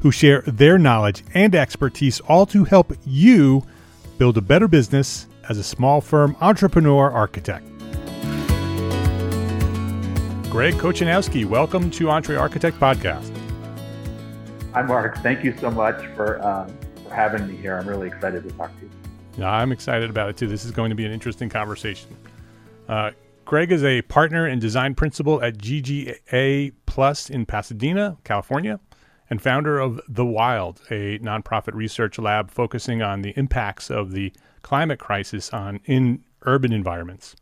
who share their knowledge and expertise, all to help you build a better business as a small firm entrepreneur architect. Greg Kochanowski, welcome to EntreArchitect Podcast. Hi, Mark. Thank you so much for, um, for having me here. I'm really excited to talk to you. Yeah, I'm excited about it too. This is going to be an interesting conversation. Uh, Greg is a partner and design principal at GGA Plus in Pasadena, California, and founder of The Wild, a nonprofit research lab focusing on the impacts of the climate crisis on in urban environments.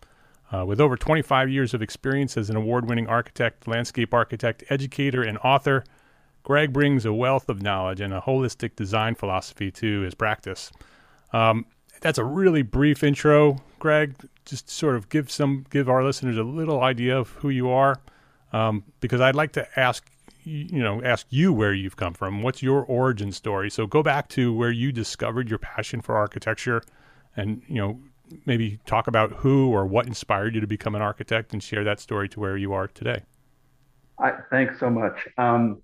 Uh, with over 25 years of experience as an award-winning architect, landscape architect, educator, and author, Greg brings a wealth of knowledge and a holistic design philosophy to his practice. Um, that's a really brief intro, Greg. Just sort of give some give our listeners a little idea of who you are, um, because I'd like to ask you know ask you where you've come from. What's your origin story? So go back to where you discovered your passion for architecture, and you know maybe talk about who or what inspired you to become an architect, and share that story to where you are today. I, thanks so much. Um,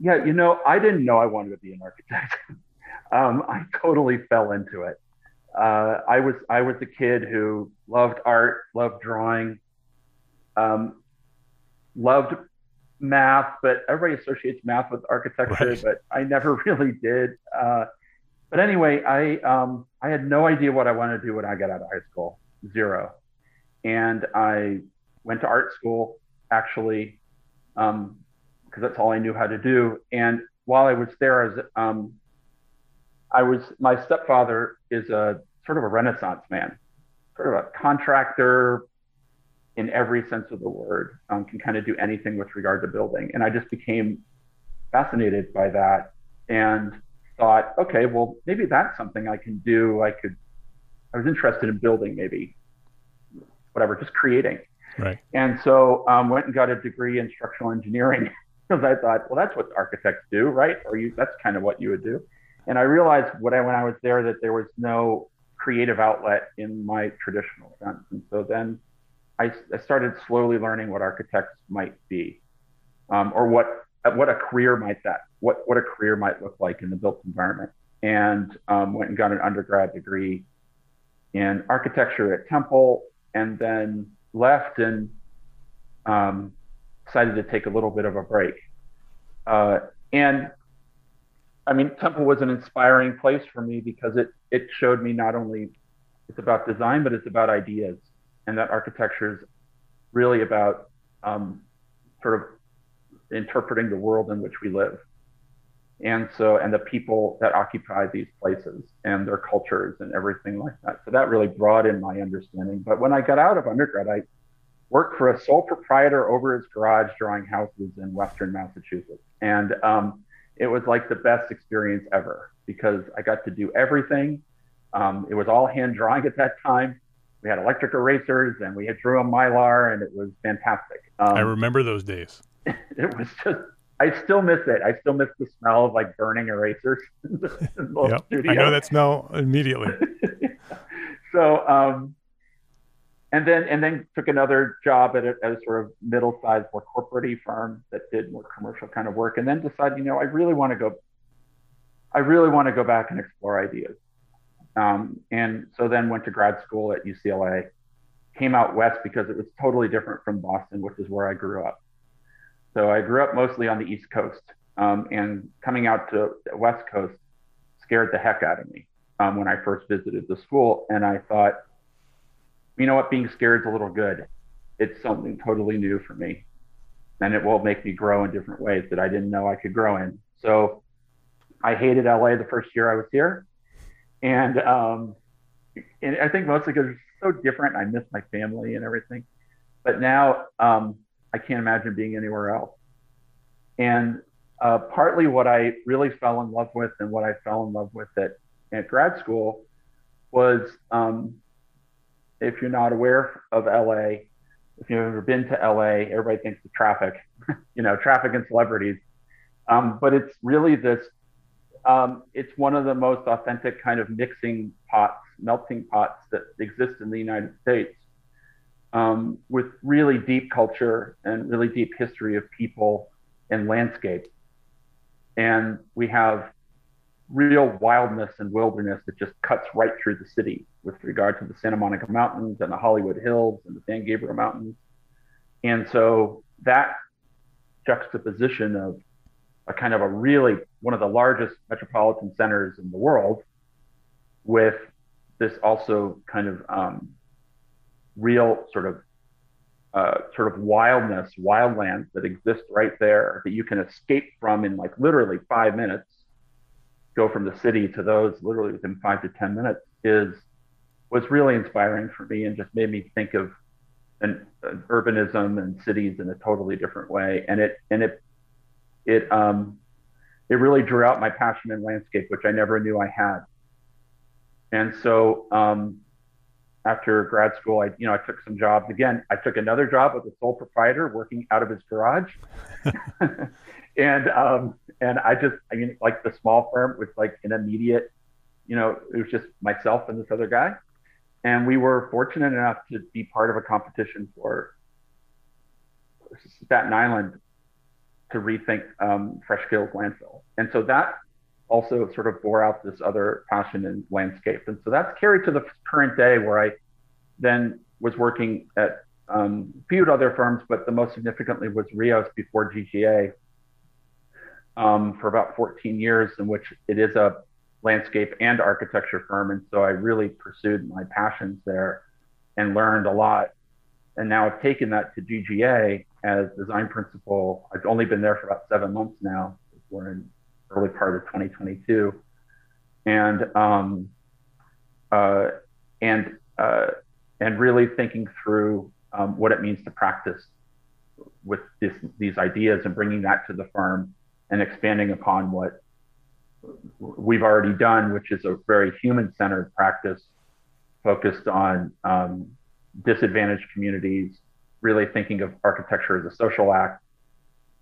yeah, you know, I didn't know I wanted to be an architect. um, I totally fell into it uh, I was I was a kid who loved art, loved drawing, um, loved math, but everybody associates math with architecture, right. but I never really did. Uh, but anyway, I um, I had no idea what I wanted to do when I got out of high school, zero, and I went to art school actually because um, that's all I knew how to do. And while I was there, I was um, I was my stepfather is a sort of a renaissance man, sort of a contractor in every sense of the word, um, can kind of do anything with regard to building. And I just became fascinated by that and thought, okay, well, maybe that's something I can do. I could, I was interested in building, maybe, whatever, just creating. Right. And so um, went and got a degree in structural engineering because I thought, well, that's what architects do, right? Or you, that's kind of what you would do. And I realized when I when I was there that there was no creative outlet in my traditional sense. And so then I, I started slowly learning what architects might be, um, or what what a career might that what what a career might look like in the built environment. And um, went and got an undergrad degree in architecture at Temple, and then left and um, decided to take a little bit of a break uh, and I mean, Temple was an inspiring place for me because it it showed me not only it's about design, but it's about ideas, and that architecture is really about um, sort of interpreting the world in which we live, and so and the people that occupy these places and their cultures and everything like that. So that really broadened my understanding. But when I got out of undergrad, I worked for a sole proprietor over his garage drawing houses in Western Massachusetts, and um, it was like the best experience ever because I got to do everything. Um, it was all hand drawing at that time. We had electric erasers and we had drew on mylar, and it was fantastic. Um, I remember those days. It was just. I still miss it. I still miss the smell of like burning erasers. yep. I know that smell immediately. so, um, and then and then took another job at a, at a sort of middle-sized, more corporate firm that did more commercial kind of work, and then decided, you know, I really want to go. I really want to go back and explore ideas, um, and so then went to grad school at UCLA. Came out west because it was totally different from Boston, which is where I grew up. So I grew up mostly on the East Coast, um, and coming out to the West Coast scared the heck out of me um, when I first visited the school, and I thought you know what, being scared is a little good. It's something totally new for me. And it will make me grow in different ways that I didn't know I could grow in. So I hated LA the first year I was here. And, um, and I think mostly because it's so different. I miss my family and everything. But now um, I can't imagine being anywhere else. And uh, partly what I really fell in love with and what I fell in love with at, at grad school was um, if you're not aware of LA, if you've ever been to LA, everybody thinks of traffic, you know, traffic and celebrities. Um, but it's really this, um, it's one of the most authentic kind of mixing pots, melting pots that exist in the United States um, with really deep culture and really deep history of people and landscape. And we have real wildness and wilderness that just cuts right through the city with regard to the Santa Monica Mountains and the Hollywood Hills and the San Gabriel Mountains. And so that juxtaposition of a kind of a really one of the largest metropolitan centers in the world with this also kind of um, real sort of uh, sort of wildness, wildlands that exist right there that you can escape from in like literally five minutes go from the city to those literally within five to 10 minutes is was really inspiring for me and just made me think of an, an urbanism and cities in a totally different way. And it, and it, it, um, it really drew out my passion in landscape, which I never knew I had. And so, um, after grad school, I, you know, I took some jobs again. I took another job with a sole proprietor working out of his garage. and, um, and I just, I mean, like the small firm was like an immediate, you know, it was just myself and this other guy. And we were fortunate enough to be part of a competition for Staten Island to rethink um, Fresh Kills landfill. And so that also sort of bore out this other passion in landscape. And so that's carried to the current day where I then was working at um, a few other firms, but the most significantly was Rios before GGA, um, for about 14 years, in which it is a landscape and architecture firm. And so I really pursued my passions there and learned a lot. And now I've taken that to GGA as design principal. I've only been there for about seven months now. We're in early part of 2022. And, um, uh, and, uh, and really thinking through um, what it means to practice with this, these ideas and bringing that to the firm and expanding upon what we've already done, which is a very human centered practice focused on um, disadvantaged communities, really thinking of architecture as a social act,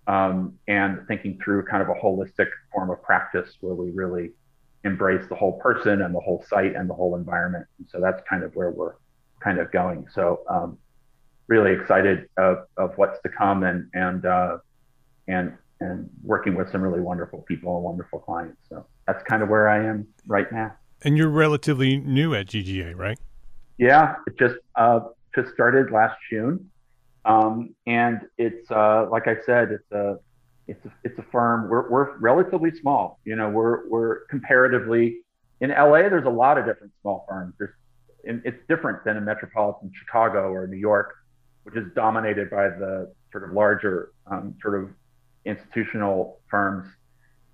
um, and thinking through kind of a holistic form of practice where we really embrace the whole person and the whole site and the whole environment. And so that's kind of where we're kind of going. So um, really excited of, of what's to come and and uh, and and working with some really wonderful people and wonderful clients. So that's kind of where I am right now. And you're relatively new at GGA, right? Yeah, it just uh, just started last June, um, and it's uh, like I said, it's a it's a, it's a firm. We're, we're relatively small. You know, we're we're comparatively in LA. There's a lot of different small firms. There's it's different than in metropolitan Chicago or New York, which is dominated by the sort of larger um, sort of institutional firms.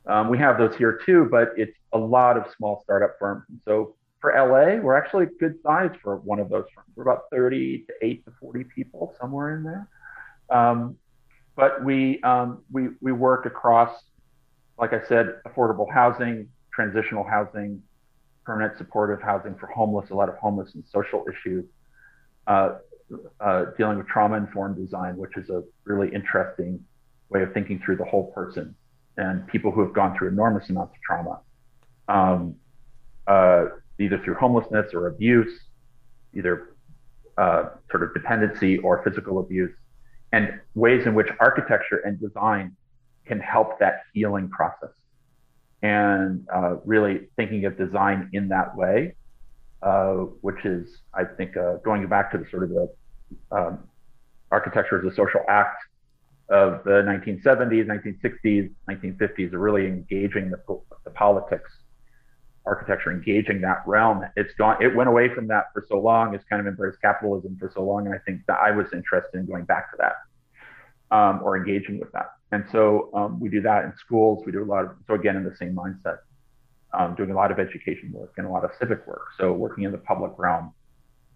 Um, we have those here too, but it's a lot of small startup firms. And so for LA, we're actually a good size for one of those firms. We're about 30 to 8 to 40 people, somewhere in there. Um, but we, um, we, we work across, like I said, affordable housing, transitional housing, permanent supportive housing for homeless, a lot of homeless and social issues, uh, uh, dealing with trauma informed design, which is a really interesting way of thinking through the whole person and people who have gone through enormous amounts of trauma, um, uh, either through homelessness or abuse, either uh, sort of dependency or physical abuse, and ways in which architecture and design can help that healing process. And uh, really thinking of design in that way, uh, which is, I think, uh, going back to the sort of the um, architecture as a social act of the 1970s, 1960s, 1950s really engaging the, the politics, architecture, engaging that realm. It's gone. It went away from that for so long. It's kind of embraced capitalism for so long, and I think that I was interested in going back to that um, or engaging with that. And so um, we do that in schools. We do a lot of so again in the same mindset, um, doing a lot of education work and a lot of civic work. So working in the public realm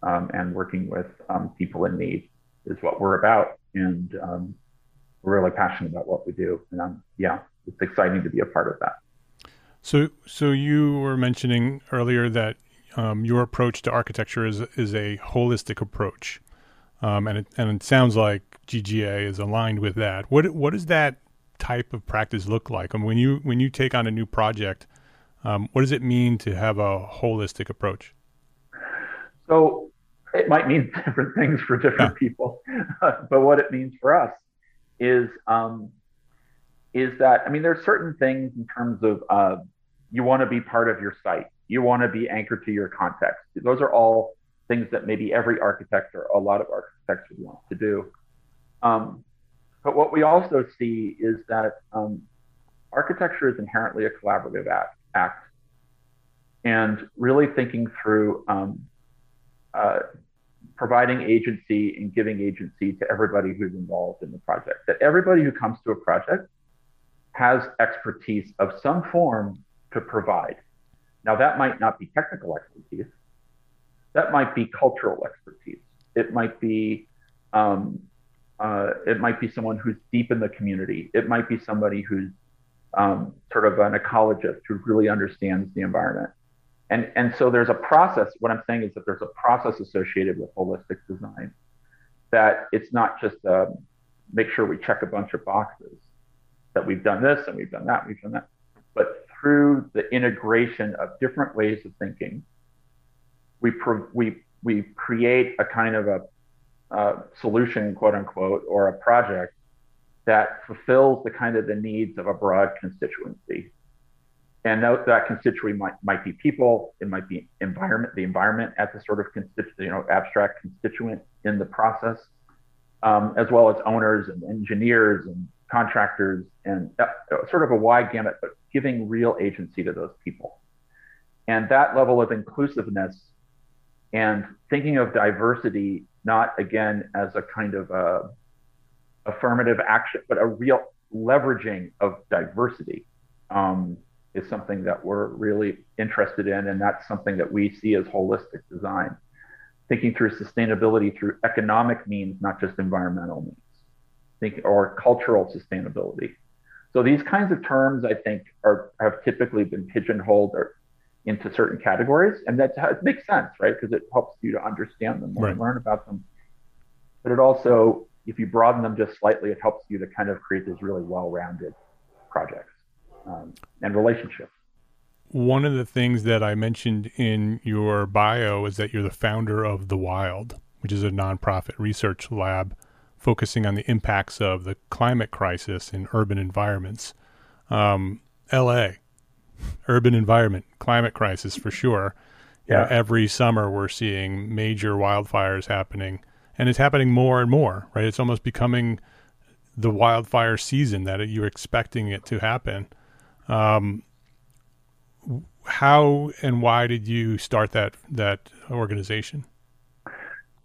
um, and working with um, people in need is what we're about. And um, we're really passionate about what we do, and um, yeah, it's exciting to be a part of that. So, so you were mentioning earlier that um, your approach to architecture is is a holistic approach, um, and it, and it sounds like GGA is aligned with that. What what does that type of practice look like? I mean, when you when you take on a new project, um, what does it mean to have a holistic approach? So it might mean different things for different yeah. people, but what it means for us is um, is that I mean there are certain things in terms of uh, you want to be part of your site, you want to be anchored to your context. Those are all things that maybe every architect or a lot of architects would want to do. Um, but what we also see is that um, architecture is inherently a collaborative act, act. and really thinking through um, uh, providing agency and giving agency to everybody who's involved in the project. That everybody who comes to a project has expertise of some form to provide. Now, that might not be technical expertise, that might be cultural expertise. It might be um, uh, it might be someone who's deep in the community. It might be somebody who's um, sort of an ecologist who really understands the environment. And, and so there's a process. What I'm saying is that there's a process associated with holistic design that it's not just uh, make sure we check a bunch of boxes that we've done this and we've done that, we've done that, but through the integration of different ways of thinking, we pro- we we create a kind of a uh, solution, quote unquote, or a project that fulfills the kind of the needs of a broad constituency. And that, that constituency might, might be people, it might be environment, the environment as a sort of constituent, you know, abstract constituent in the process, um, as well as owners and engineers and contractors and uh, sort of a wide gamut, but giving real agency to those people. And that level of inclusiveness and thinking of diversity, not again as a kind of a affirmative action, but a real leveraging of diversity. Um, is something that we're really interested in, and that's something that we see as holistic design. Thinking through sustainability through economic means, not just environmental means, think or cultural sustainability. So these kinds of terms, I think, are have typically been pigeonholed or into certain categories, and that makes sense, right? Because it helps you to understand them more right. and learn about them. But it also, if you broaden them just slightly, it helps you to kind of create these really well-rounded projects um, and relationships. One of the things that I mentioned in your bio is that you're the founder of The Wild, which is a nonprofit research lab focusing on the impacts of the climate crisis in urban environments. Um, LA, urban environment, climate crisis for sure. Yeah. You know, every summer we're seeing major wildfires happening, and it's happening more and more, right? It's almost becoming the wildfire season that you're expecting it to happen. Um, how and why did you start that that organization?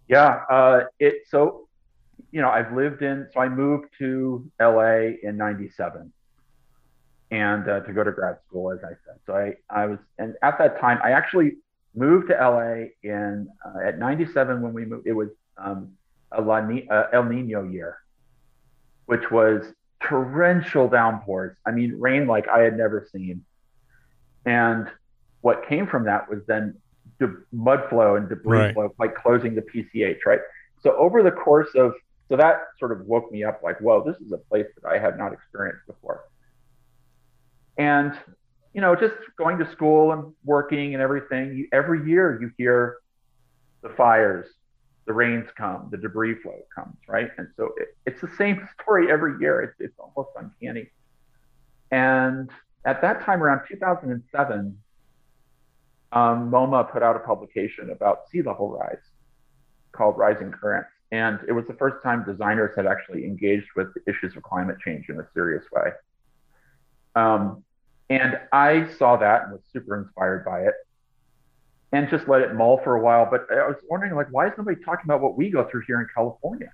Yeah, uh, it so you know I've lived in so I moved to LA in '97 and uh, to go to grad school, as I said. So I I was and at that time I actually moved to LA in uh, at '97 when we moved. It was um, a La Ni- uh, El Nino year, which was torrential downpours. I mean, rain like I had never seen. And what came from that was then de- mud flow and debris right. flow, like closing the PCH, right? So over the course of, so that sort of woke me up like, whoa, this is a place that I had not experienced before. And, you know, just going to school and working and everything, you, every year you hear the fires, the rains come, the debris flow comes, right? And so it, it's the same story every year. It's, it's almost uncanny. And at that time, around 2007, um, MoMA put out a publication about sea level rise called Rising Currents. And it was the first time designers had actually engaged with issues of climate change in a serious way. Um, and I saw that and was super inspired by it and just let it mull for a while. But I was wondering, like, why is nobody talking about what we go through here in California?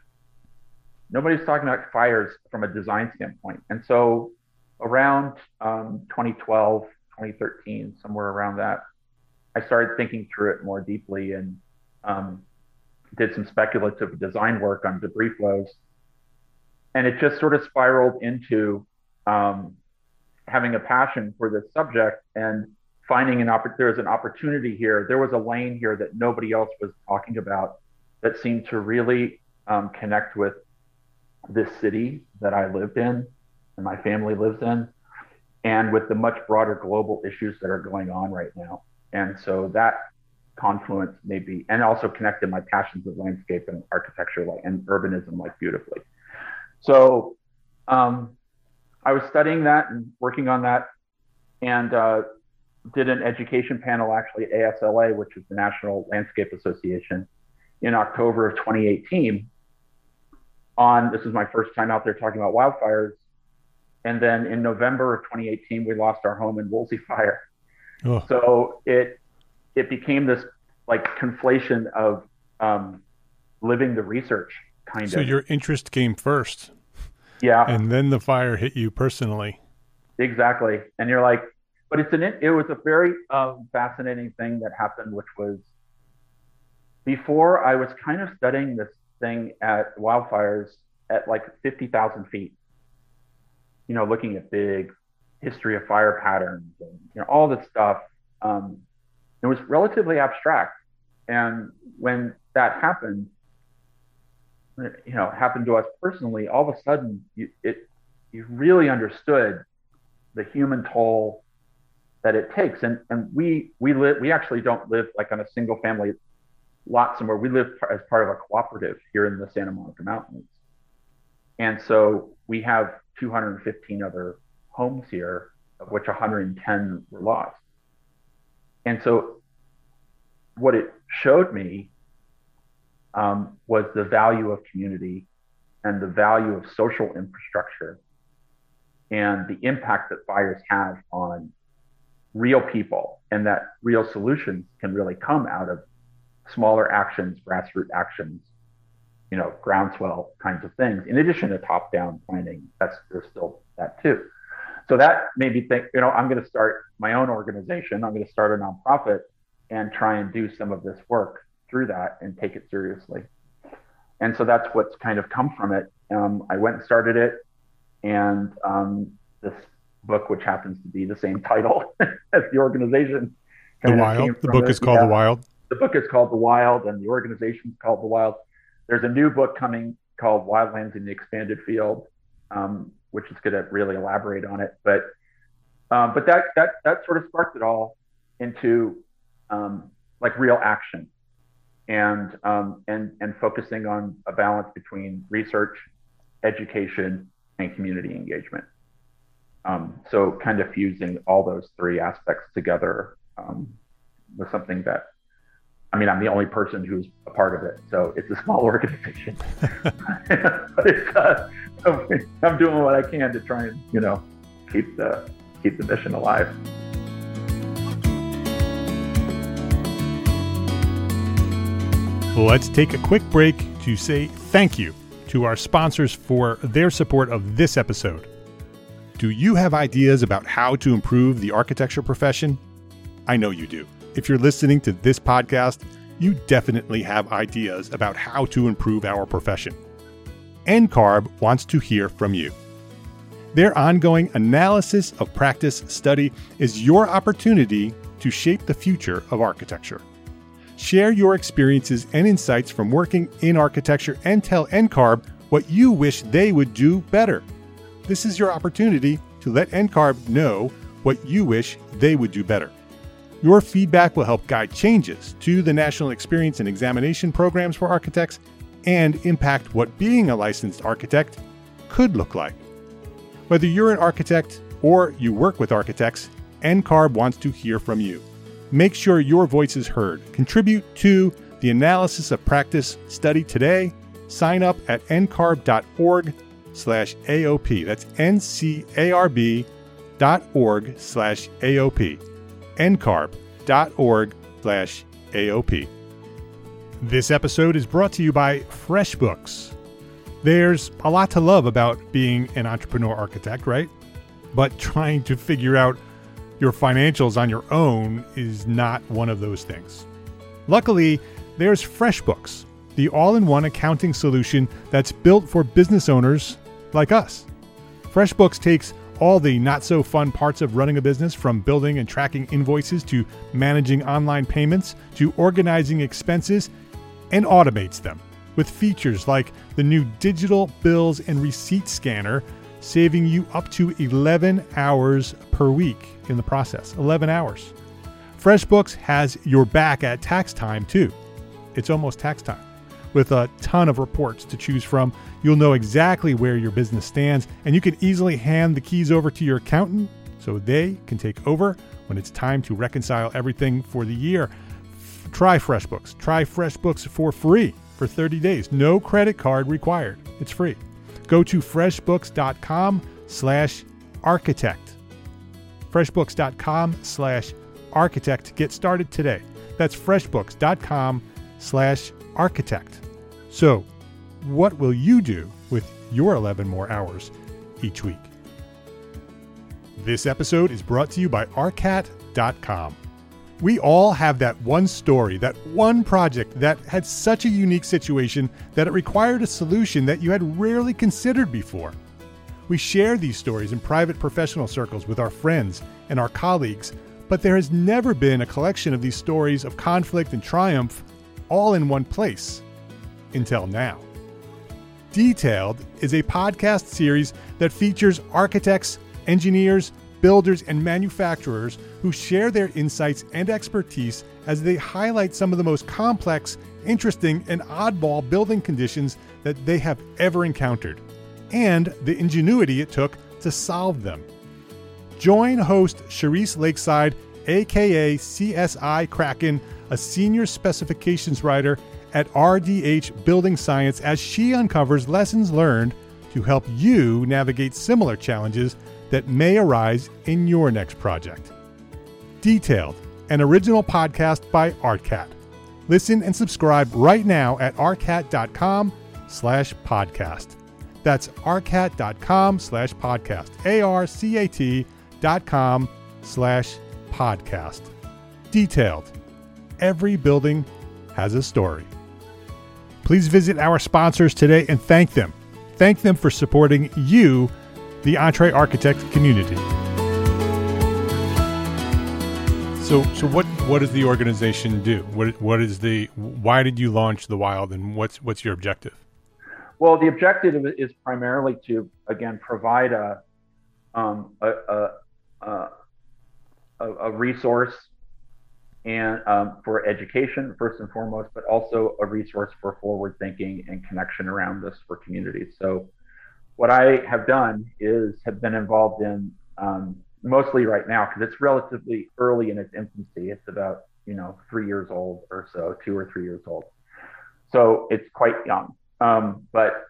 Nobody's talking about fires from a design standpoint. And so around um, 2012, 2013, somewhere around that, I started thinking through it more deeply and um, did some speculative design work on debris flows. And it just sort of spiraled into um, having a passion for this subject and finding an opportunity. There was an opportunity here. There was a lane here that nobody else was talking about that seemed to really um, connect with this city that I lived in and my family lives in, and with the much broader global issues that are going on right now. And so that confluence maybe, and also connected my passions of landscape and architecture like, and urbanism like beautifully. So um, I was studying that and working on that and uh, did an education panel actually at ASLA, which is the National Landscape Association, in October of 2018 on this is my first time out there talking about wildfires. And then in November of 2018, we lost our home in Woolsey Fire. Oh. So it it became this like conflation of um, living the research kind so of. So your interest came first. Yeah. And then the fire hit you personally. Exactly. And you're like, but it's an it was a very um, fascinating thing that happened, which was before I was kind of studying this thing at wildfires at like 50,000 feet. You know, looking at big history of fire patterns and you know all this stuff. Um, it was relatively abstract, and when that happened, you know, happened to us personally, all of a sudden, you, it you really understood the human toll that it takes. And and we we live we actually don't live like on a single family lot somewhere. We live as part of a cooperative here in the Santa Monica Mountains, and so we have 215 other homes here, of which 110 were lost. And so, what it showed me um, was the value of community and the value of social infrastructure and the impact that fires have on real people and that real solutions can really come out of smaller actions, grassroots actions, you know, groundswell kinds of things, in addition to top down planning. That's there's still that too. So that made me think, you know, I'm going to start my own organization. I'm going to start a nonprofit and try and do some of this work through that and take it seriously. And so that's what's kind of come from it. Um, I went and started it, and um, this book, which happens to be the same title as the organization, the Wild. The book it. is called yeah. The Wild. The book is called The Wild, and the organization is called The Wild. There's a new book coming called Wildlands in the Expanded Field, um, which is going to really elaborate on it. But um, but that that that sort of sparked it all into um, like real action and um, and and focusing on a balance between research, education, and community engagement. Um, so kind of fusing all those three aspects together um, was something that I mean, I'm the only person who's a part of it, so it's a small organization. but it's, uh, I'm doing what I can to try and you know keep the keep the mission alive. Let's take a quick break to say thank you to our sponsors for their support of this episode. Do you have ideas about how to improve the architecture profession? I know you do. If you're listening to this podcast, you definitely have ideas about how to improve our profession. NCARB wants to hear from you. Their ongoing analysis of practice study is your opportunity to shape the future of architecture. Share your experiences and insights from working in architecture and tell NCARB what you wish they would do better. This is your opportunity to let NCARB know what you wish they would do better. Your feedback will help guide changes to the National Experience and Examination programs for architects and impact what being a licensed architect could look like. Whether you're an architect or you work with architects, NCARB wants to hear from you. Make sure your voice is heard. Contribute to the analysis of practice study today. Sign up at ncarb.org slash AOP. That's N-C-A-R-B dot org slash AOP. ncarb.org slash AOP. This episode is brought to you by FreshBooks. There's a lot to love about being an entrepreneur architect, right? But trying to figure out your financials on your own is not one of those things. Luckily, there's FreshBooks, the all in one accounting solution that's built for business owners like us. FreshBooks takes all the not so fun parts of running a business from building and tracking invoices to managing online payments to organizing expenses and automates them with features like the new digital bills and receipt scanner saving you up to 11 hours per week in the process. 11 hours. FreshBooks has your back at tax time too. It's almost tax time. With a ton of reports to choose from, you'll know exactly where your business stands and you can easily hand the keys over to your accountant so they can take over when it's time to reconcile everything for the year. Try FreshBooks. Try FreshBooks for free for 30 days. No credit card required. It's free. Go to freshbooks.com slash architect. freshbooks.com slash architect get started today. That's freshbooks.com slash architect. So, what will you do with your 11 more hours each week? This episode is brought to you by arcat.com. We all have that one story, that one project that had such a unique situation that it required a solution that you had rarely considered before. We share these stories in private professional circles with our friends and our colleagues, but there has never been a collection of these stories of conflict and triumph all in one place until now. Detailed is a podcast series that features architects, engineers, builders, and manufacturers who share their insights and expertise as they highlight some of the most complex, interesting, and oddball building conditions that they have ever encountered, and the ingenuity it took to solve them. Join host Cherise Lakeside, aka CSI Kraken, a senior specifications writer at RDH Building Science, as she uncovers lessons learned to help you navigate similar challenges that may arise in your next project. Detailed, an original podcast by ARCAT. Listen and subscribe right now at arcat.com slash podcast. That's arcat.com slash podcast. A-R-C-A-T dot com slash podcast. Detailed. Every building has a story. Please visit our sponsors today and thank them. Thank them for supporting you the EntreArchitect community. So, so what what does the organization do? What what is the why did you launch the Wild, and what's what's your objective? Well, the objective is primarily to again provide a um, a, a, a, a resource and um, for education first and foremost, but also a resource for forward thinking and connection around this for communities. So what I have done is have been involved in um, mostly right now because it's relatively early in its infancy. It's about you know three years old or so, two or three years old. So it's quite young. Um, but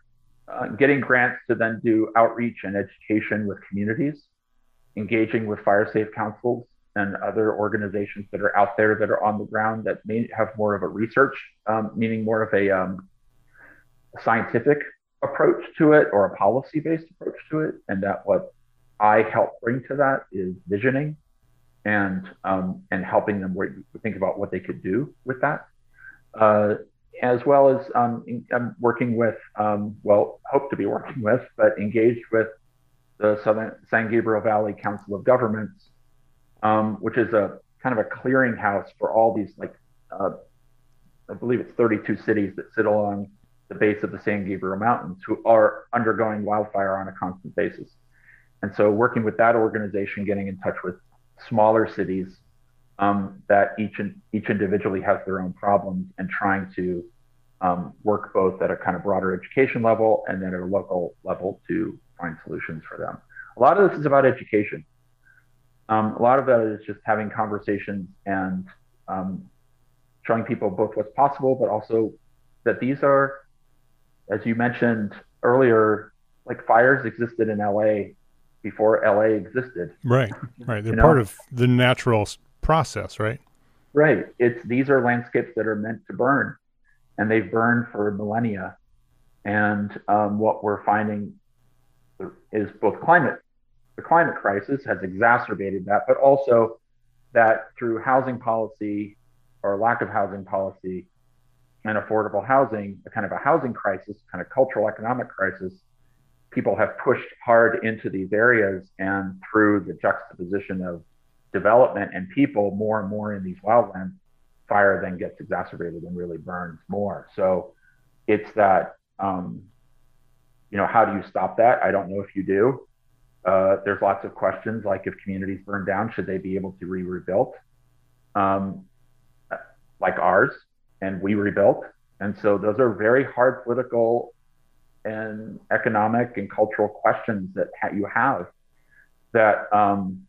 uh, getting grants to then do outreach and education with communities, engaging with fire safe councils and other organizations that are out there that are on the ground that may have more of a research, um, meaning more of a um, scientific approach to it or a policy based approach to it. And that what I help bring to that is visioning and um, and helping them think about what they could do with that. Uh, as well as um, I'm working with, um, well, hope to be working with, but engaged with the Southern San Gabriel Valley Council of Governments, um, which is a kind of a clearinghouse for all these, like, uh, I believe it's 32 cities that sit along the base of the San Gabriel Mountains who are undergoing wildfire on a constant basis. And so, working with that organization, getting in touch with smaller cities um, that each each individually has their own problems and trying to um, work both at a kind of broader education level and then at a local level to find solutions for them. A lot of this is about education. Um, a lot of that is just having conversations and um, showing people both what's possible, but also that these are, as you mentioned earlier, like fires existed in LA before LA existed. Right, right. They're part know? of the natural process, right? Right. It's these are landscapes that are meant to burn, and they've burned for millennia. And um, what we're finding is both climate, the climate crisis has exacerbated that, but also that through housing policy or lack of housing policy and affordable housing, a kind of a housing crisis, kind of cultural economic crisis, people have pushed hard into these areas and through the juxtaposition of development and people more and more in these wildlands, fire then gets exacerbated and really burns more. So it's that, um, you know, how do you stop that? I don't know if you do. Uh, there's lots of questions like if communities burn down, should they be able to be rebuilt? Um, like ours, and we rebuilt. And so those are very hard political and economic and cultural questions that ha- you have that um,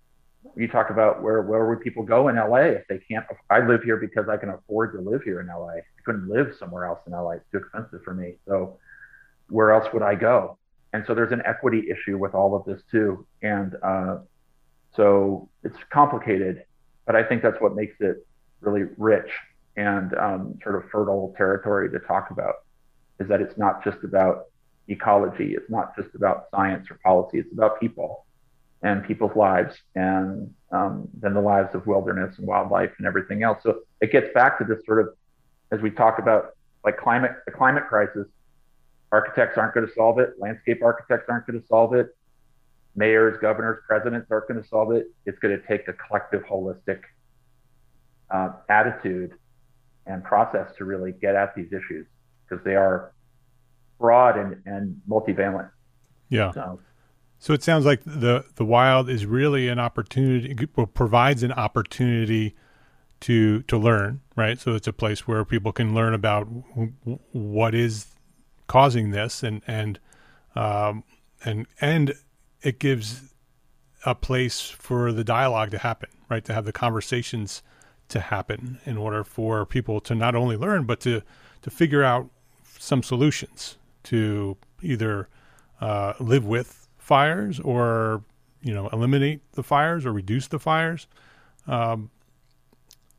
you talk about where where would people go in LA if they can't? I live here because I can afford to live here in LA. I couldn't live somewhere else in LA. It's too expensive for me. So where else would I go? And so there's an equity issue with all of this too. And uh, so it's complicated, but I think that's what makes it really rich and um, sort of fertile territory to talk about. Is that it's not just about ecology. It's not just about science or policy. It's about people and people's lives and um, then the lives of wilderness and wildlife and everything else. So it gets back to this sort of, as we talk about like climate, the climate crisis, architects aren't going to solve it. Landscape architects aren't going to solve it. Mayors, governors, presidents aren't going to solve it. It's going to take a collective, holistic uh, attitude and process to really get at these issues because they are broad and, and multivalent. Yeah. So, so it sounds like the the wild is really an opportunity provides an opportunity to to learn, right? So it's a place where people can learn about what is causing this, and and um, and and it gives a place for the dialogue to happen, right? To have the conversations to happen in order for people to not only learn but to to figure out some solutions to either uh, live with fires or you know eliminate the fires or reduce the fires. Um,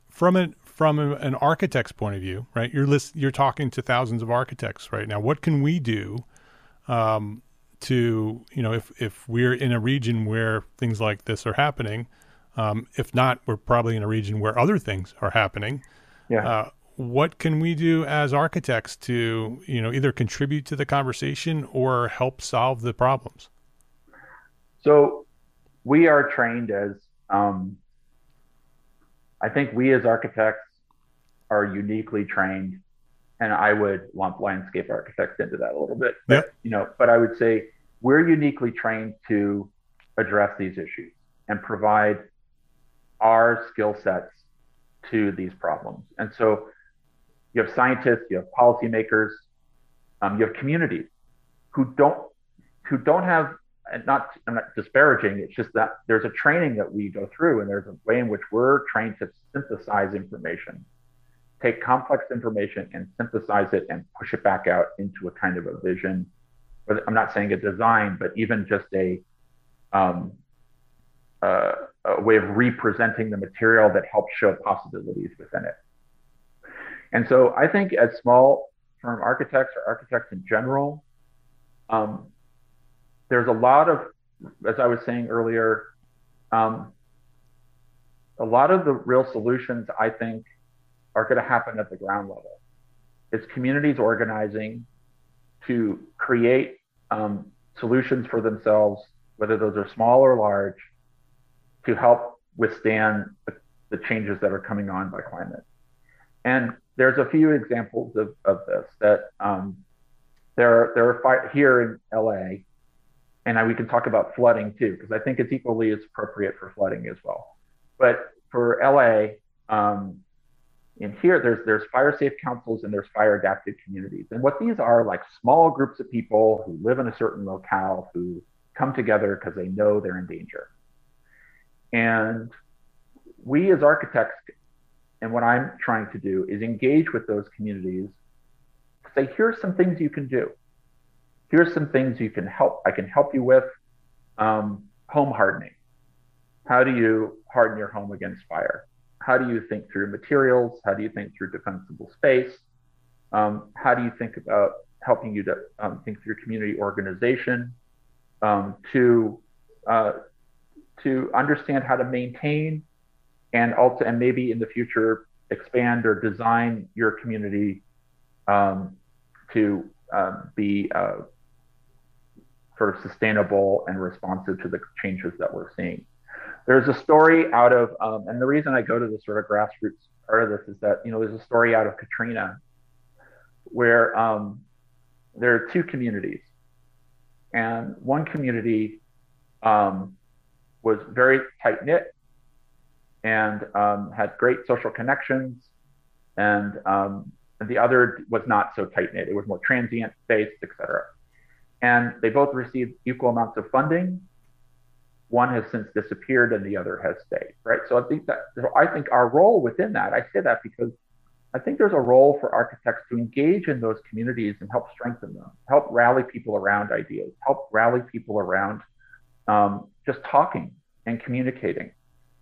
from it from an architect's point of view, right? You're list, you're talking to thousands of architects right now. What can we do um, to you know if if we're in a region where things like this are happening? Um, if not, we're probably in a region where other things are happening. Yeah. Uh, what can we do as architects to you know either contribute to the conversation or help solve the problems so we are trained as um, i think we as architects are uniquely trained and i would lump landscape architects into that a little bit but yep. you know but i would say we're uniquely trained to address these issues and provide our skill sets to these problems and so you have scientists, you have policymakers, um, you have communities who don't who don't have and not I'm not disparaging. It's just that there's a training that we go through, and there's a way in which we're trained to synthesize information, take complex information and synthesize it and push it back out into a kind of a vision I'm not saying a design, but even just a, um, uh, a way of representing the material that helps show possibilities within it. And so I think as small firm architects or architects in general, um, there's a lot of, as I was saying earlier, um, a lot of the real solutions I think are going to happen at the ground level. It's communities organizing to create um, solutions for themselves, whether those are small or large, to help withstand the, the changes that are coming on by climate. And there's a few examples of, of this that um, there are, there are fire, here in LA, and I, we can talk about flooding too, because I think it's equally as appropriate for flooding as well. But for LA, um, in here, there's there's fire safe councils and there's fire adapted communities. And what these are like small groups of people who live in a certain locale who come together because they know they're in danger. And we as architects, and what I'm trying to do is engage with those communities. Say, here's some things you can do. Here's some things you can help. I can help you with um, home hardening. How do you harden your home against fire? How do you think through materials? How do you think through defensible space? Um, how do you think about helping you to um, think through community organization um, to uh, to understand how to maintain and also and maybe in the future expand or design your community um, to uh, be uh, sort of sustainable and responsive to the changes that we're seeing. There's a story out of, um, and the reason I go to the sort of grassroots part of this is that you know there's a story out of Katrina where um, there are two communities, and one community um, was very tight knit and um, had great social connections, and, um, the other was not so tight knit. It was more transient based, et cetera. And they both received equal amounts of funding. One has since disappeared, and the other has stayed. Right. So I think that so I think our role within that. I say that because I think there's a role for architects to engage in those communities and help strengthen them, help rally people around ideas, help rally people around um, just talking and communicating.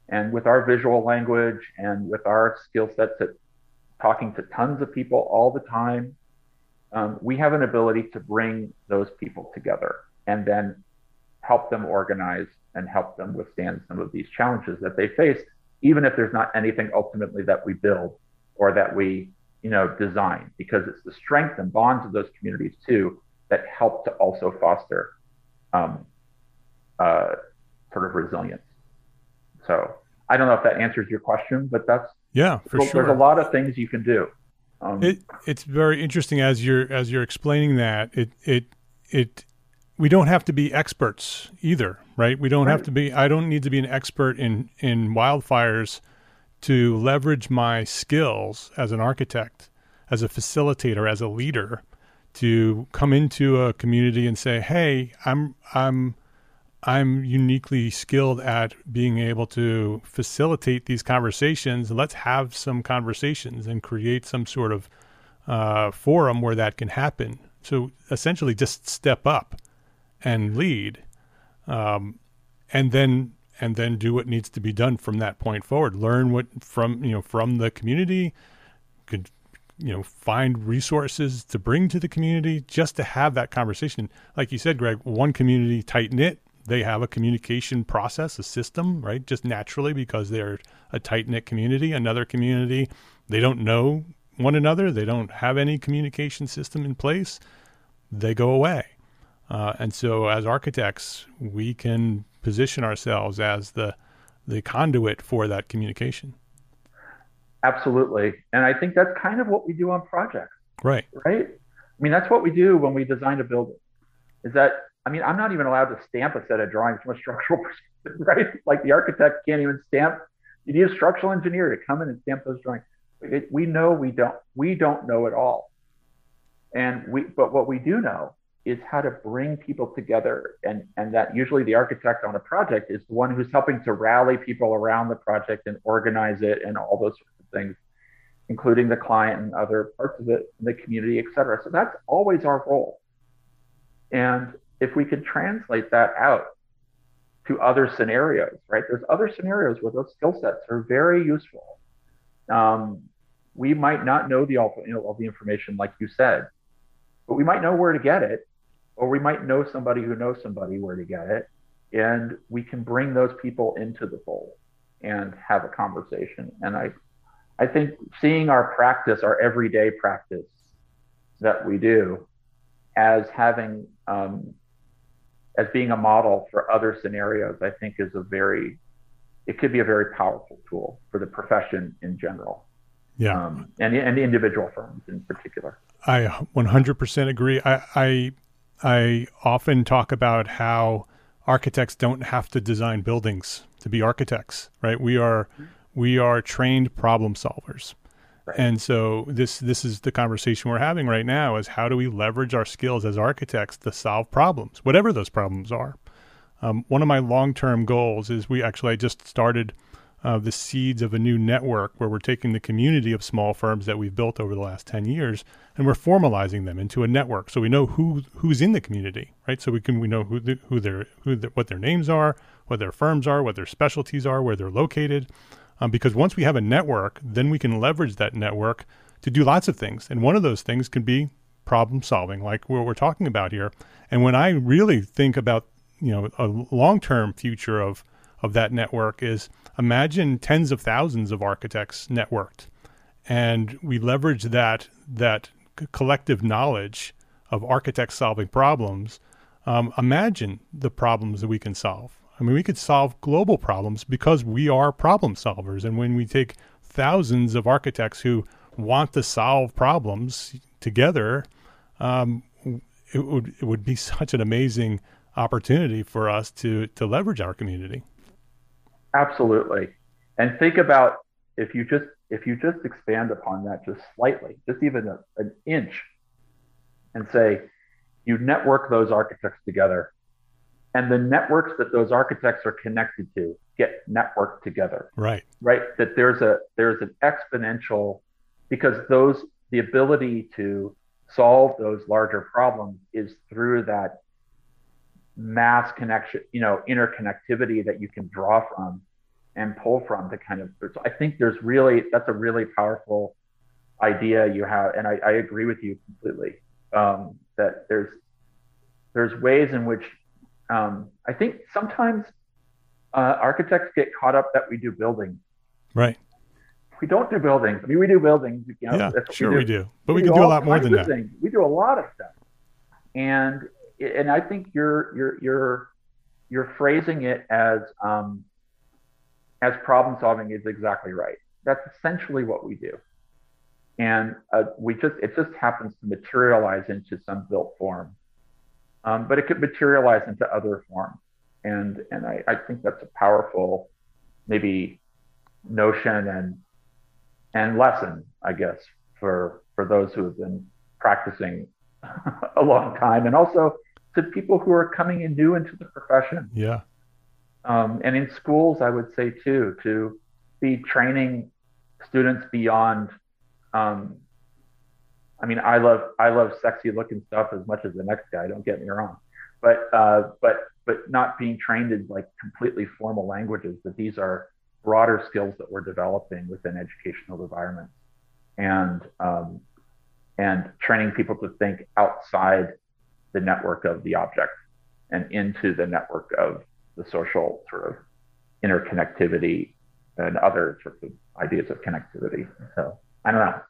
And with our visual language and with our skill sets at talking to tons of people all the time, um, we have an ability to bring those people together and then help them organize and help them withstand some of these challenges that they face, even if there's not anything ultimately that we build or that we, you know, design, because it's the strength and bonds of those communities too that help to also foster um, uh, sort of resilience. So I don't know if that answers your question, but that's yeah, for there's sure. There's a lot of things you can do. Um, it, it's very interesting as you're as you're explaining that it it it we don't have to be experts either, right? We don't right. have to be. I don't need to be an expert in in wildfires to leverage my skills as an architect, as a facilitator, as a leader, to come into a community and say, "Hey, I'm I'm." I'm uniquely skilled at being able to facilitate these conversations. Let's have some conversations and create some sort of uh, forum where that can happen. So essentially, just step up and lead, um, and then and then do what needs to be done from that point forward. Learn what from you know from the community. Could you know find resources to bring to the community just to have that conversation. Like you said, Greg, one community tight knit they have a communication process, a system, right? Just naturally because they're a tight knit community. Another community, they don't know one another, they don't have any communication system in place, they go away. Uh, and so, as architects, we can position ourselves as the the conduit for that communication. Absolutely, and I think that's kind of what we do on projects. Right. Right. I mean, that's what we do when we design a building. Is that I mean, I'm not even allowed to stamp a set of drawings from a structural perspective, right? Like the architect can't even stamp. You need a structural engineer to come in and stamp those drawings. We know we don't we don't know it all, and we but what we do know is how to bring people together, and and that usually the architect on a project is the one who's helping to rally people around the project and organize it and all those sorts of things, including the client and other parts of it, the community, et cetera. So that's always our role And if we could translate that out to other scenarios, right? There's other scenarios where those skill sets are very useful. Um, we might not know the all, you know, all the information like you said, but we might know where to get it, or we might know somebody who knows somebody where to get it, and we can bring those people into the fold and have a conversation. And I, I think seeing our practice, our everyday practice that we do, as having um, as being a model for other scenarios, I think is a very, it could be a very powerful tool for the profession in general. Yeah. Um, and, and the individual firms in particular. I 100% agree. I, I, I often talk about how architects don't have to design buildings to be architects, right? We are, we are trained problem solvers. Right. And so this this is the conversation we're having right now is how do we leverage our skills as architects to solve problems, whatever those problems are. Um, one of my long term goals is we actually I just started uh, the seeds of a new network where we're taking the community of small firms that we've built over the last 10 years and we're formalizing them into a network so we know who who's in the community right so we can we know who the, who their who the, what their names are what their firms are what their specialties are where they're located um, because once we have a network, then we can leverage that network to do lots of things. And one of those things can be problem solving, like what we're talking about here. And when I really think about, you know, a long term future of of that network is imagine tens of thousands of architects networked, and we leverage that that collective knowledge of architects solving problems. Um, imagine the problems that we can solve. I mean, we could solve global problems because we are problem solvers. And when we take thousands of architects who want to solve problems together, um, it would it would be such an amazing opportunity for us to to leverage our community. Absolutely, and think about if you just if you just expand upon that just slightly, just even a, an inch, and say you network those architects together and the networks that those architects are connected to get networked together. Right. Right? That there's a there's an exponential because those the ability to solve those larger problems is through that mass connection you know interconnectivity that you can draw from and pull from to kind of so i think there's really that's a really powerful idea you have and i, I agree with you completely um, that there's there's ways in which um, I think sometimes uh, architects get caught up that we do buildings. Right. We don't do buildings. I mean, we do buildings. You know, yeah, sure we do. we do. But we, we can do, a lot more than that. Things. We do a lot of stuff, and and I think you're you're you're you're phrasing it as um, as problem solving is exactly right. That's essentially what we do, and uh, we just it just happens to materialize into some built form um, but it could materialize into other forms. And and I, I think that's a powerful, maybe, notion and and lesson, I guess, for for those who have been practicing a long time, and also to people who are coming in new into the profession. Yeah. Um, and in schools, I would say too, to be training students beyond um, I mean, I love I love sexy looking stuff as much as the next guy. Don't get me wrong, but uh, but but not being trained in like completely formal languages. That these are broader skills that we're developing within educational environments, and um, and training people to think outside the network of the object and into the network of the social sort of interconnectivity and other sorts of ideas of connectivity. So I don't know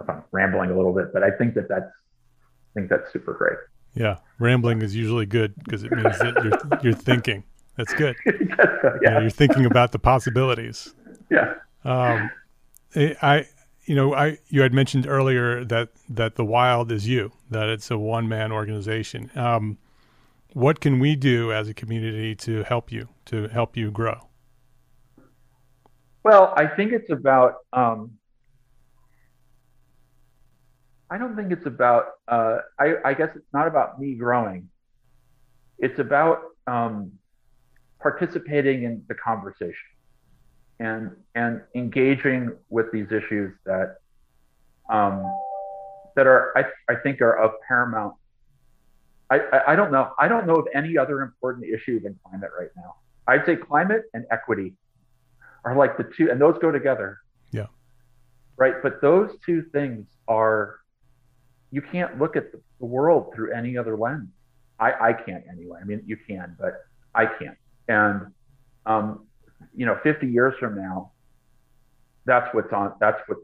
if I'm rambling a little bit, but I think that that's I think that's super great. Yeah, rambling is usually good because it means that you're you're thinking. That's good. yeah. You know, you're thinking about the possibilities. Yeah. Um, I, you know, I you had mentioned earlier that that the wild is you, that it's a one man organization. Um, what can we do as a community to help you to help you grow? Well, I think it's about um, I don't think it's about. Uh, I, I, guess it's not about me growing. It's about um, participating in the conversation and and engaging with these issues that um, that are I, I think are of paramount I, I, I don't know. I don't know of any other important issue than climate right now. I'd say climate and equity are like the two, and those go together. Yeah. Right. But those two things are, you can't look at the world through any other lens. I, I can't anyway. I mean, you can, but I can't. And, um, you know, 50 years from now, that's what's on, that's what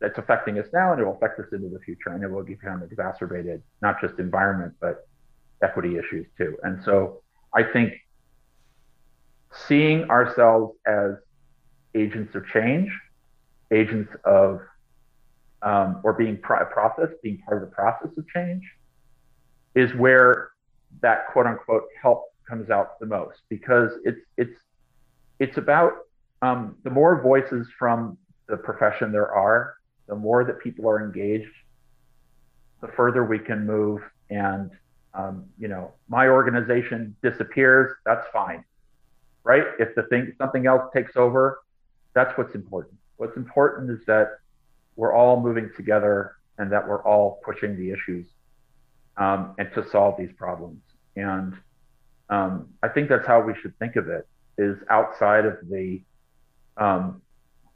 that's affecting us now and it will affect us into the future and it will become exacerbated, not just environment, but equity issues too. And so I think seeing ourselves as agents of change, agents of, um, or being pro- process, being part of the process of change, is where that quote unquote help comes out the most because it's it's it's about um, the more voices from the profession there are, the more that people are engaged, the further we can move. And um, you know, my organization disappears, that's fine, right? If the thing something else takes over, that's what's important. What's important is that we're all moving together and that we're all pushing the issues um, and to solve these problems. And um, I think that's how we should think of it: is outside of the um,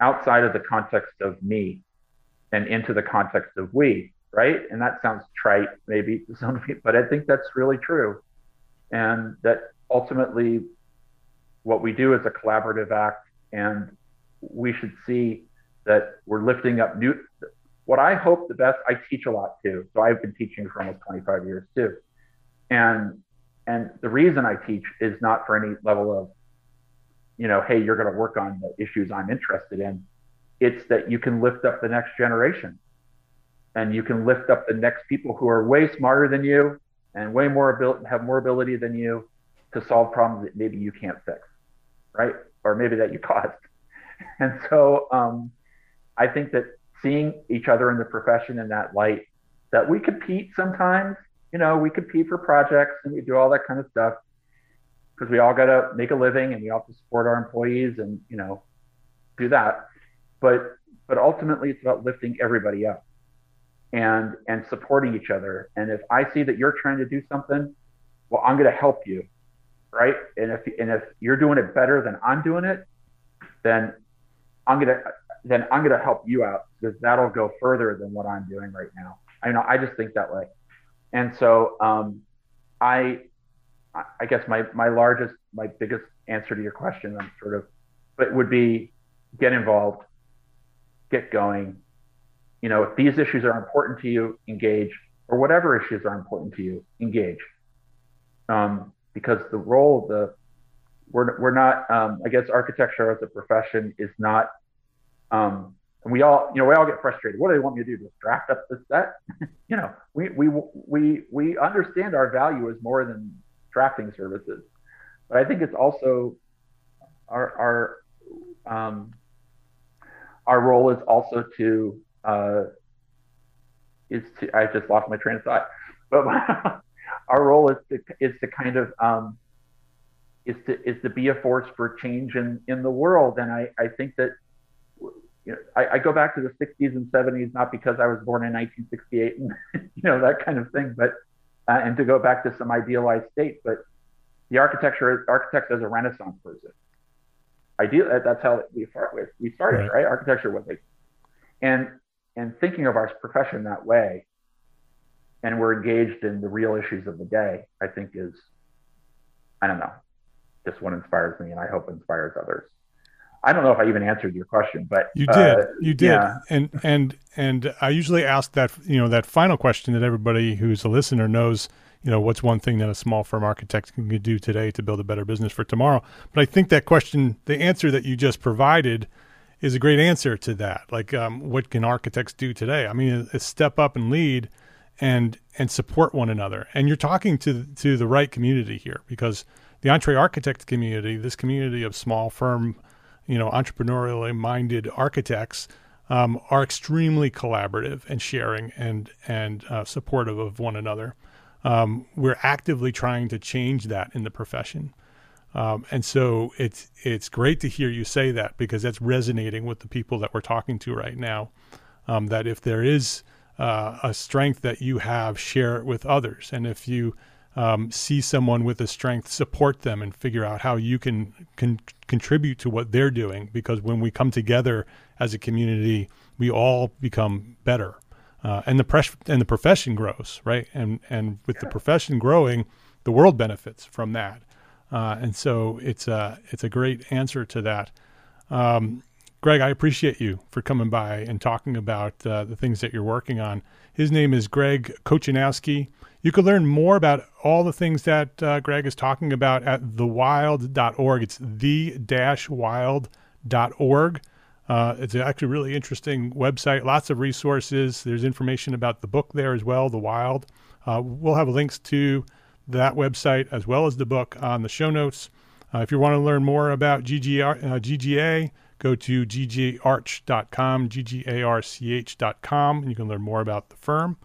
outside of the context of me and into the context of we, right? And that sounds trite, maybe to some people, but I think that's really true. And that ultimately, what we do is a collaborative act, and we should see that we're lifting up new. What I hope the best, I teach a lot too. So I've been teaching for almost 25 years too. And and the reason I teach is not for any level of, you know, hey, you're going to work on the issues I'm interested in. It's that you can lift up the next generation and you can lift up the next people who are way smarter than you and way more ability, have more ability than you to solve problems that maybe you can't fix, right? Or maybe that you caused. And so um, I think that seeing each other in the profession in that light, that we compete sometimes, you know, we compete for projects and we do all that kind of stuff because we all got to make a living and we all have to support our employees and, you know, do that. But, but ultimately it's about lifting everybody up and, and supporting each other. And if I see that you're trying to do something, well, I'm going to help you. Right. And if, and if you're doing it better than I'm doing it, then I'm going to, then I'm going to help you out because that'll go further than what I'm doing right now. I know I just think that way. And so um, I, I guess my my largest, my biggest answer to your question, I'm sort of, but would be get involved, get going. You know, if these issues are important to you, engage, or whatever issues are important to you, engage. Um, because the role of the we're we're not um, I guess architecture as a profession is not um, and we all you know we all get frustrated. What do they want me to do? Just draft up the set? You know we we we we understand our value is more than drafting services. But I think it's also our our um, our role is also to uh, is to I just lost my train of thought. But our role is to is to kind of um, is to is to be a force for change in in the world. And I I think that you know I, I go back to the 60s and 70s not because I was born in 1968 and you know that kind of thing, but uh, and to go back to some idealized state, but the architecture architect as a Renaissance person. Ideal that's how we start with we started right, right? architecture was like and and thinking of our profession that way and we're engaged in the real issues of the day i think is i don't know just what inspires me and I hope inspires others. I don't know if I even answered your question, but you did. Uh, you did. Yeah. And and and I usually ask that you know that final question that everybody who's a listener knows. You know, what's one thing that a small firm architect can do today to build a better business for tomorrow? But I think that question, the answer that you just provided, is a great answer to that. Like, um, what can architects do today? I mean, a, a step up and lead, and and support one another. And you're talking to to the right community here because the EntreArchitect community, this community of small firm, you know, entrepreneurially minded architects, um, are extremely collaborative and sharing and and uh, supportive of one another. Um, we're actively trying to change that in the profession, um, and so it's it's great to hear you say that because that's resonating with the people that we're talking to right now. Um, that if there is uh, a strength that you have, share it with others, and if you um, see someone with a strength, support them, and figure out how you can, can contribute to what they're doing. Because when we come together as a community, we all become better, uh, and the pres- and the profession grows, right? And and with the profession growing, the world benefits from that. Uh, and so it's a it's a great answer to that. Um, Greg, I appreciate you for coming by and talking about uh, the things that you're working on. His name is Greg Kochanowski. You can learn more about all the things that uh, Greg is talking about at thewild.org. It's the-wild.org. Uh, it's actually a really interesting website, lots of resources. There's information about the book there as well, The Wild. Uh, we'll have links to that website as well as the book on the show notes. Uh, if you want to learn more about GGR, uh, GGA, go to ggarch.com, G-G-A-R-C-H.com, and you can learn more about the firm.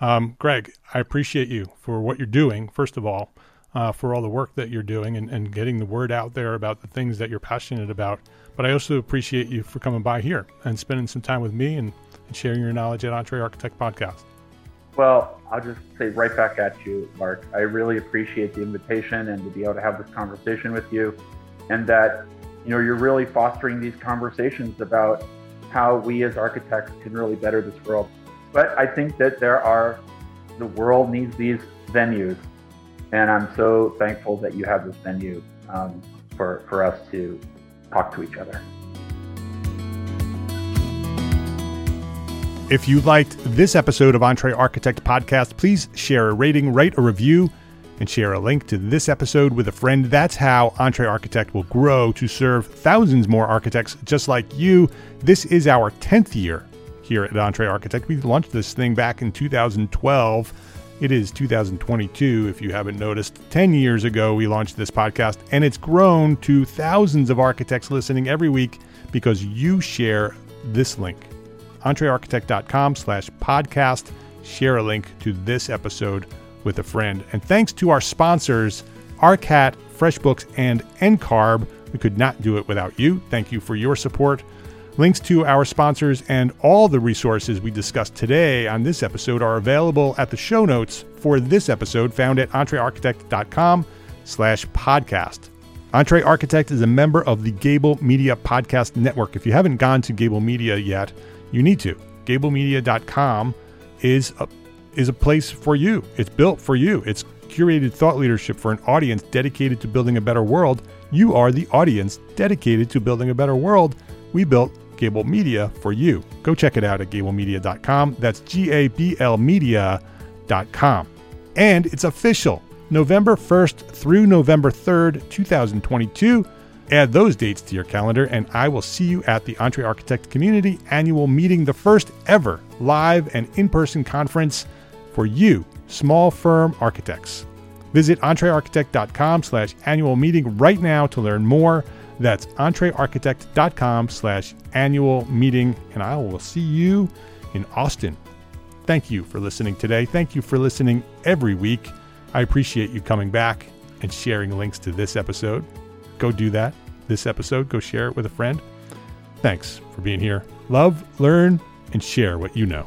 Um, Greg, I appreciate you for what you're doing, first of all, uh, for all the work that you're doing and, and getting the word out there about the things that you're passionate about. But I also appreciate you for coming by here and spending some time with me and, and sharing your knowledge at Entre Architect Podcast. Well, I'll just say right back at you, Mark. I really appreciate the invitation and to be able to have this conversation with you, and that you know you're really fostering these conversations about how we as architects can really better this world. But I think that there are, the world needs these venues. And I'm so thankful that you have this venue um, for, for us to talk to each other. If you liked this episode of Entre Architect Podcast, please share a rating, write a review, and share a link to this episode with a friend. That's how Entre Architect will grow to serve thousands more architects just like you. This is our 10th year here at Entre Architect. We launched this thing back in 2012. It is 2022, if you haven't noticed. 10 years ago, we launched this podcast, and it's grown to thousands of architects listening every week because you share this link. EntreArchitect.com slash podcast. Share a link to this episode with a friend. And thanks to our sponsors, ARCAT, FreshBooks, and NCARB. We could not do it without you. Thank you for your support. Links to our sponsors and all the resources we discussed today on this episode are available at the show notes for this episode found at entrearchitect.com slash podcast. Entre Architect is a member of the Gable Media Podcast Network. If you haven't gone to Gable Media yet, you need to. GableMedia.com is a, is a place for you. It's built for you. It's curated thought leadership for an audience dedicated to building a better world. You are the audience dedicated to building a better world. We built Gable Media for you. Go check it out at gablemedia.com. That's G A B L media.com. And it's official. November 1st through November 3rd, 2022. Add those dates to your calendar, and I will see you at the Entre Architect Community Annual Meeting, the first ever live and in person conference for you, small firm architects. Visit entrearchitect.com slash annual meeting right now to learn more. That's entrearchitect.com slash annual meeting, and I will see you in Austin. Thank you for listening today. Thank you for listening every week. I appreciate you coming back and sharing links to this episode. Go do that this episode. Go share it with a friend. Thanks for being here. Love, learn, and share what you know.